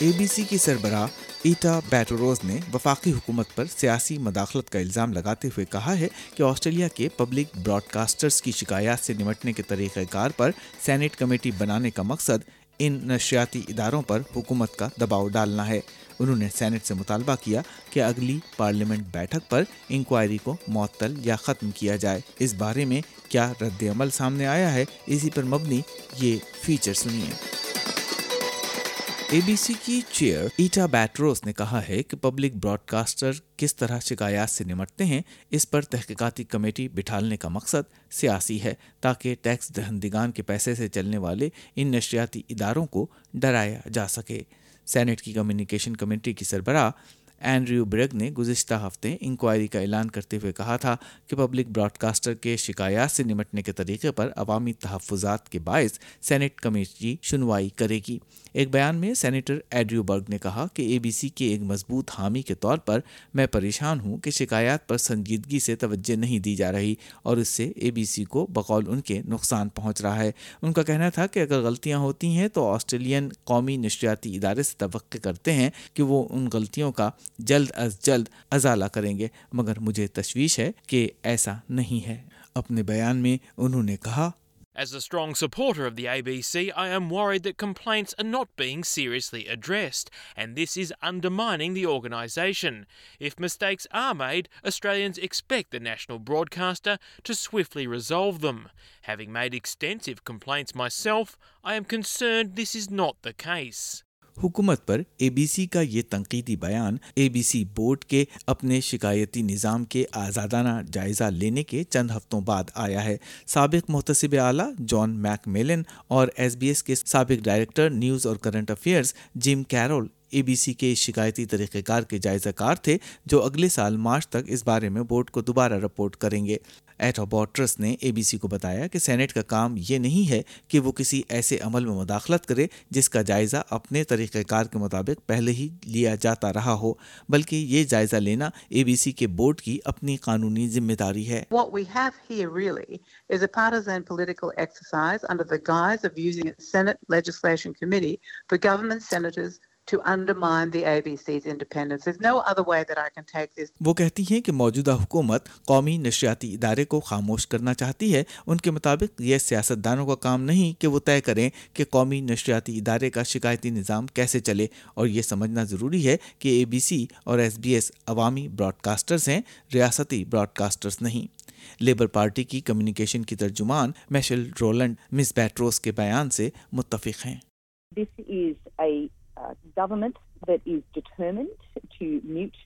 اے B سی کی سربراہ ایٹا بیٹوروز نے وفاقی حکومت پر سیاسی مداخلت کا الزام لگاتے ہوئے کہا ہے کہ آسٹریلیا کے پبلک براڈ کاسٹرز کی شکایات سے نمٹنے کے طریقہ کار پر سینٹ کمیٹی بنانے کا مقصد ان نشریاتی اداروں پر حکومت کا دباؤ ڈالنا ہے۔ انہوں نے سینٹ سے مطالبہ کیا کہ اگلی پارلیمنٹ بیٹھک پر انکوائری کو معطل یا ختم کیا جائے۔ اس بارے میں کیا رد عمل سامنے آیا ہے؟ اسی پر مبنی یہ فیچر سنیے۔ اے بی سی کی چیئر ایٹا بیٹروس نے کہا ہے کہ پبلک براڈ کاسٹر کس طرح شکایات سے نمٹتے ہیں، اس پر تحقیقاتی کمیٹی بٹھالنے کا مقصد سیاسی ہے تاکہ ٹیکس دہندگان کے پیسے سے چلنے والے ان نشریاتی اداروں کو ڈرایا جا سکے۔ سینٹ کی کمیونیکیشن کمیٹی کی سربراہ اینڈریو برگ نے گزشتہ ہفتے انکوائری کا اعلان کرتے ہوئے کہا تھا کہ پبلک براڈ کاسٹر کے شکایات سے نمٹنے کے طریقے پر عوامی تحفظات کے باعث سینٹ کمیٹی سنوائی کرے گی۔ ایک بیان میں سینیٹر ایڈریو برگ نے کہا کہ اے بی سی کے ایک مضبوط حامی کے طور پر میں پریشان ہوں کہ شکایات پر سنجیدگی سے توجہ نہیں دی جا رہی اور اس سے اے بی سی کو بقول ان کے نقصان پہنچ رہا ہے۔ ان کا کہنا تھا کہ اگر غلطیاں ہوتی ہیں تو آسٹریلین قومی نشریاتی ادارے سے توقع کرتے ہیں کہ وہ ان غلطیوں کا جلد از جلد ازالہ کریں گے مگر مجھے تشویش ہے کہ ایسا نہیں ہے اپنے بیان میں انہوں نے کہا As a strong supporter of the ABC, I am worried that complaints are not being seriously addressed, and this is undermining the organisation. If mistakes are made, Australians expect the national broadcaster to swiftly resolve them. Having made extensive complaints myself, I am concerned this is not the case. حکومت پر اے B سی کا یہ تنقیدی بیان اے B سی board کے اپنے شکایتی نظام کے آزادانہ جائزہ لینے کے چند ہفتوں بعد آیا ہے۔ سابق محتسب اعلیٰ جان میک میلن اور ایس بی ایس کے سابق ڈائریکٹر نیوز اور current affairs Jim Carroll A B C کے شکایتی طریقہ کار کے جائزہ کار تھے جو اگلے سال مارچ تک اس بارے میں بورڈ کو دوبارہ رپورٹ کریں گے۔ ایٹوبوٹرس نے اے بی سی کو بتایا کہ سینٹ کا کام یہ نہیں ہے کہ وہ کسی ایسے عمل میں مداخلت کرے جس کا جائزہ اپنے طریقہ کار کے مطابق پہلے ہی لیا جاتا رہا ہو، بلکہ یہ جائزہ لینا اے بی سی کے بورڈ کی اپنی قانونی ذمہ داری ہے۔ What we have here really is a partisan political exercise under the guise of using a Senate Legislation Committee for government senators to undermine the ABC's independence. There's no other way that I can take this. وہ کہتی ہیں کہ موجودہ حکومت قومی نشریاتی ادارے کو خاموش کرنا چاہتی ہے ان کے مطابق یہ سیاستدانوں کا کام نہیں کہ وہ طے کریں کہ قومی نشریاتی ادارے کا شکایتی نظام کیسے چلے اور یہ سمجھنا ضروری ہے کہ اے بی سی اور ایس بی ایس عوامی براڈ کاسٹرز ہیں ریاستی براڈ کاسٹرز نہیں لیبر پارٹی کی کمیونیکیشن کی ترجمان میشل رولنڈ مس بیٹروس کے بیان سے متفق ہیں This is a uh, government that is determined to mute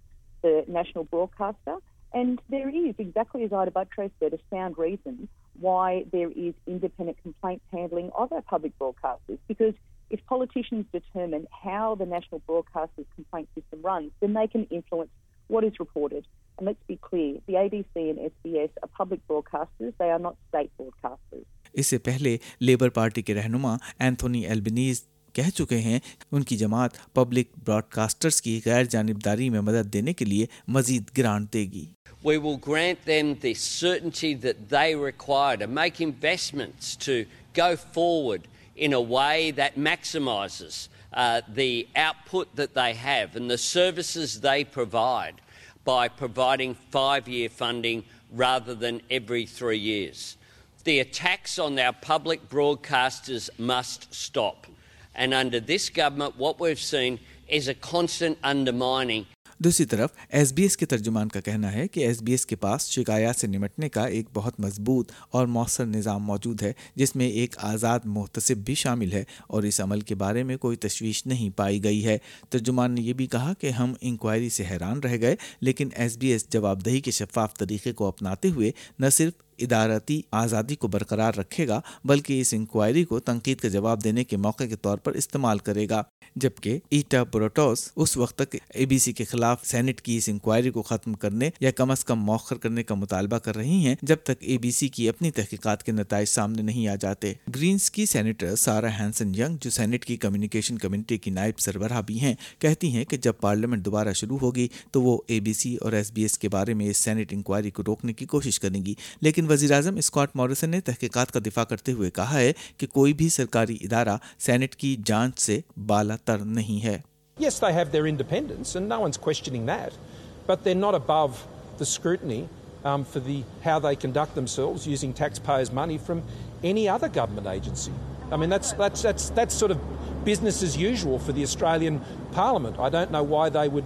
the national broadcaster, and there is, exactly as Ida Buttrose said, a sound reason why there is independent complaints handling of our public broadcasters. Because if politicians determine how the national broadcaster's complaint system runs, then they can influence what is reported. And let's be clear, the ABC and SBS are public broadcasters, they are not state broadcasters. اس سے پہلے labour party کے رہنما Anthony Albanese کہہ چکے ہیں ان کی جماعت public Broad casters کی غیر جانبداری میں مدد دینے کے لیے مزید گرانٹ دے گی We will grant them the certainty that they require to make investments to go forward in a way that maximises uh, the output that they have and the services they provide by providing five year funding rather than every three years. The attacks on our public broadcasters must stop. And under this government, what we've seen is a constant undermining دوسری طرف، S B S کے ترجمان کا کہنا ہے کہ S B S کے پاس شکایات سے نمٹنے کا ایک بہت مضبوط اور مؤثر نظام موجود ہے، جس میں ایک آزاد محتسب بھی شامل ہے اور اس عمل کے بارے میں کوئی تشویش نہیں پائی گئی ہے۔ ترجمان نے یہ بھی کہا کہ ہم انکوائری سے حیران رہ گئے، لیکن ایس بی ایس جواب دہی کے شفاف طریقے کو اپناتے ہوئے نہ صرف ادارتی آزادی کو برقرار رکھے گا، بلکہ اس انکوائری کو تنقید کا جواب دینے کے موقع کے طور پر استعمال کرے گا۔ جبکہ ایٹا بروٹوس اس وقت تک اے بی سی کے خلاف سینٹ کی اس انکوائری کو ختم کرنے یا کم از کم موخر کرنے کا مطالبہ کر رہی ہیں، جب تک اے بی سی کی اپنی تحقیقات کے نتائج سامنے نہیں آ جاتے۔ گرینز کی سینیٹر سارا ہینسن ینگ، جو سینٹ کی کمیونیکیشن کمیونٹی کی نائب سربراہ بھی ہیں، کہتی ہیں کہ جب پارلیمنٹ دوبارہ شروع ہوگی تو وہ اے بی سی اور ایس بی ایس کے بارے میں اس سینٹ انکوائری کو روکنے کی کوشش کریں گی۔ لیکن وزیر اعظم اسکاٹ موریسن نے تحقیقات کا دفاع کرتے ہوئے کہا ہے کہ کوئی بھی سرکاری ادارہ سینٹ کی جانچ سے بالا تر نہیں ہے Yes, they have their independence, and no one's questioning that, but they're not above the scrutiny um, for the how they conduct themselves using taxpayers' money from any other government agency. I mean, that's that's that's that's sort of business as usual for the Australian Parliament. I don't know why they would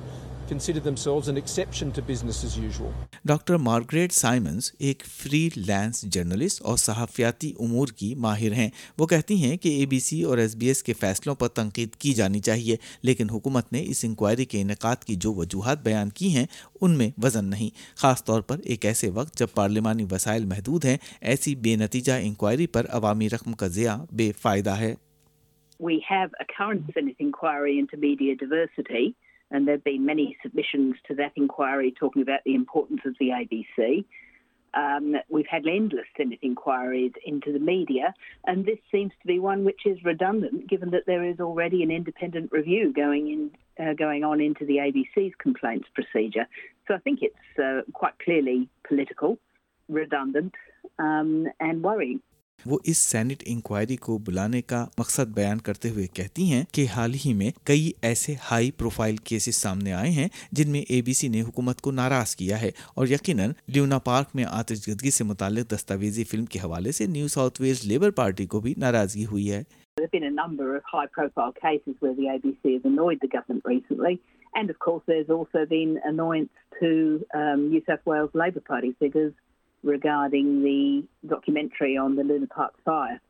consider themselves an exception to business as usual. Doctor Margaret Simons ایک freelance journalist اور صحافیاتی امور کی ماہر ہیں۔ وہ کہتی ہیں کہ اے بی سی اور ایس بی ایس کے فیصلوں پر تنقید کی جانی چاہیے، لیکن حکومت نے اس انکوائری کے انعقاد کی جو وجوہات بیان کی ہیں، ان میں وزن نہیں۔ خاص طور پر ایک ایسے وقت جب پارلیمانی وسائل محدود ہیں، ایسی بے نتیجہ انکوائری پر عوامی رقم کا ضیاع بے فائدہ ہے۔ And there have been many submissions to that inquiry talking about the importance of the ABC. Um, we've had endless Senate inquiries into the media, and this seems to be one which is redundant, given that there is already an independent review going in, uh, going on into the ABC's complaints procedure. So I think it's uh, quite clearly political, redundant, um, and worrying. وہ اس Saint inquiry کو بلانے کا مقصد بیان کرتے ہوئے کہتی ہیں کہ حال ہی میں کئی ایسے ہائی پروفائل کیسز سامنے آئے ہیں جن میں اے بی سی نے حکومت کو ناراض کیا ہے اور یقیناً لیونا پارک میں آتش گدگی سے متعلق دستاویزی فلم کے حوالے سے New South Wales Labor Party کو بھی ناراضگی ہوئی ہے۔ And of course, there's also been annoyance to um, New South Wales Labor Party figures regarding the documentary on the Luna Park fire.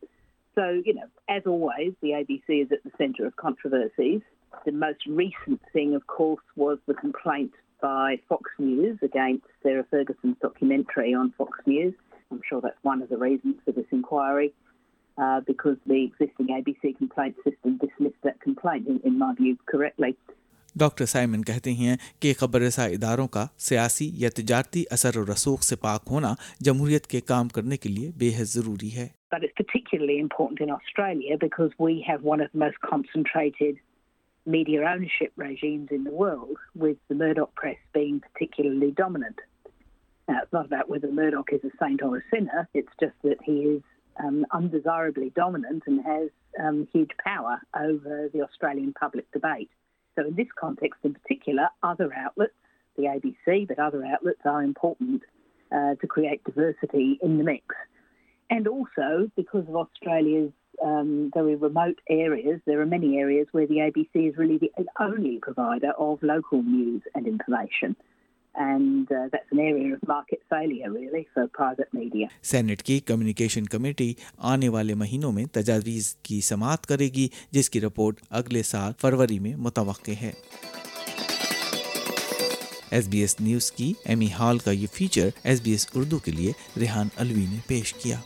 So, you know, as always, the ABC is at the centre of controversies. The most recent thing, of course, was the complaint by Fox News against Sarah Ferguson's documentary on Fox News. I'm sure that's one of the reasons for this inquiry, uh, because the existing ABC complaint system dismissed that complaint, in, in my view, correctly. Doctor Simon کہتے ہیں کہ خبر رسا اداروں کا سیاسی یا تجارتی اثر و رسوخ سے پاک ہونا جمہوریت کے کام کرنے کے لیے بے حد ضروری ہے media ownership regimes in the world, with the Murdoch press being particularly dominant. Now, it's not about whether Murdoch is a saint or a sinner, it's just that he is um, undesirably dominant and has um, huge power over the Australian public debate. So, in this context in particular, other outlets, the ABC, but other outlets are important uh, to create diversity in the mix. And also, because of Australia's um, very remote areas, there are many areas where the ABC is really the only provider of local news and information. and uh, that's an area of market failure really for private media. Senate کی communication committee آنے والے مہینوں میں تجاویز کی سماعت کرے گی جس کی رپورٹ اگلے سال فروری میں متوقع ہے ایس بی ایس نیوز کی ایمی ہال کا یہ feature S B S Urdu کے لیے ریحان الوی نے پیش کیا